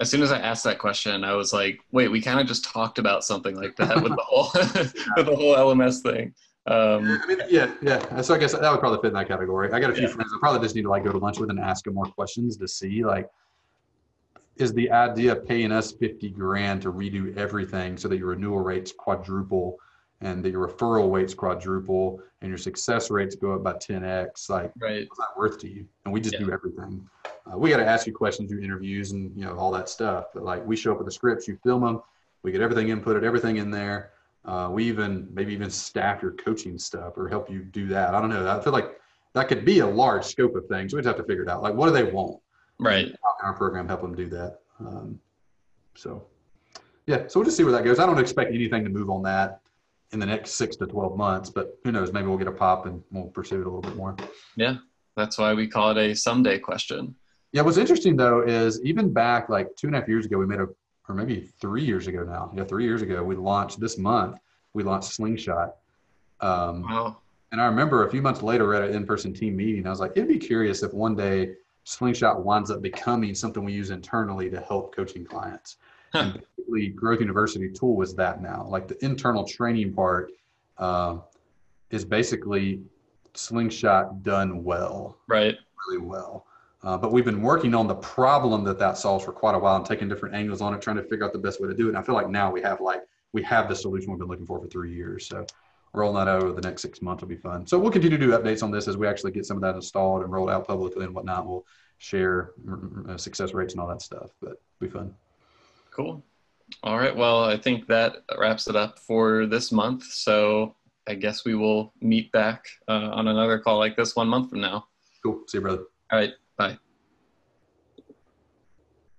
as soon as I asked that question, I was like, "Wait, we kind of just talked about something like that with the whole with the whole LMS thing." Um, I mean, yeah, yeah. So I guess that would probably fit in that category. I got a few yeah. friends I probably just need to like go to lunch with and ask them more questions to see like, is the idea of paying us 50 grand to redo everything so that your renewal rates quadruple and that your referral rates quadruple and your success rates go up by 10x like right. what's that worth to you and we just yeah. do everything uh, we got to ask you questions do interviews and you know all that stuff but like we show up with the scripts you film them we get everything inputted everything in there uh, we even maybe even staff your coaching stuff or help you do that. I don't know. I feel like that could be a large scope of things. We'd have to figure it out. Like, what do they want? Right. How can our program help them do that? Um, so, yeah. So we'll just see where that goes. I don't expect anything to move on that in the next six to twelve months, but who knows? Maybe we'll get a pop and we'll pursue it a little bit more. Yeah, that's why we call it a someday question. Yeah. What's interesting though is even back like two and a half years ago, we made a or maybe three years ago now. Yeah, three years ago, we launched this month. We launched Slingshot. Um, wow. And I remember a few months later, at an in-person team meeting. I was like, it'd be curious if one day Slingshot winds up becoming something we use internally to help coaching clients. Basically, Growth University tool was that now. Like the internal training part, uh, is basically Slingshot done well, Right. really well. Uh, but we've been working on the problem that that solves for quite a while and taking different angles on it, trying to figure out the best way to do it. And I feel like now we have like we have the solution we've been looking for for three years. So rolling that out over the next six months will be fun. So we'll continue to do updates on this as we actually get some of that installed and rolled out publicly and whatnot. We'll share uh, success rates and all that stuff, but it'll be fun. Cool. All right. Well, I think that wraps it up for this month. So I guess we will meet back uh, on another call like this one month from now. Cool. See you, brother. All right. Bye.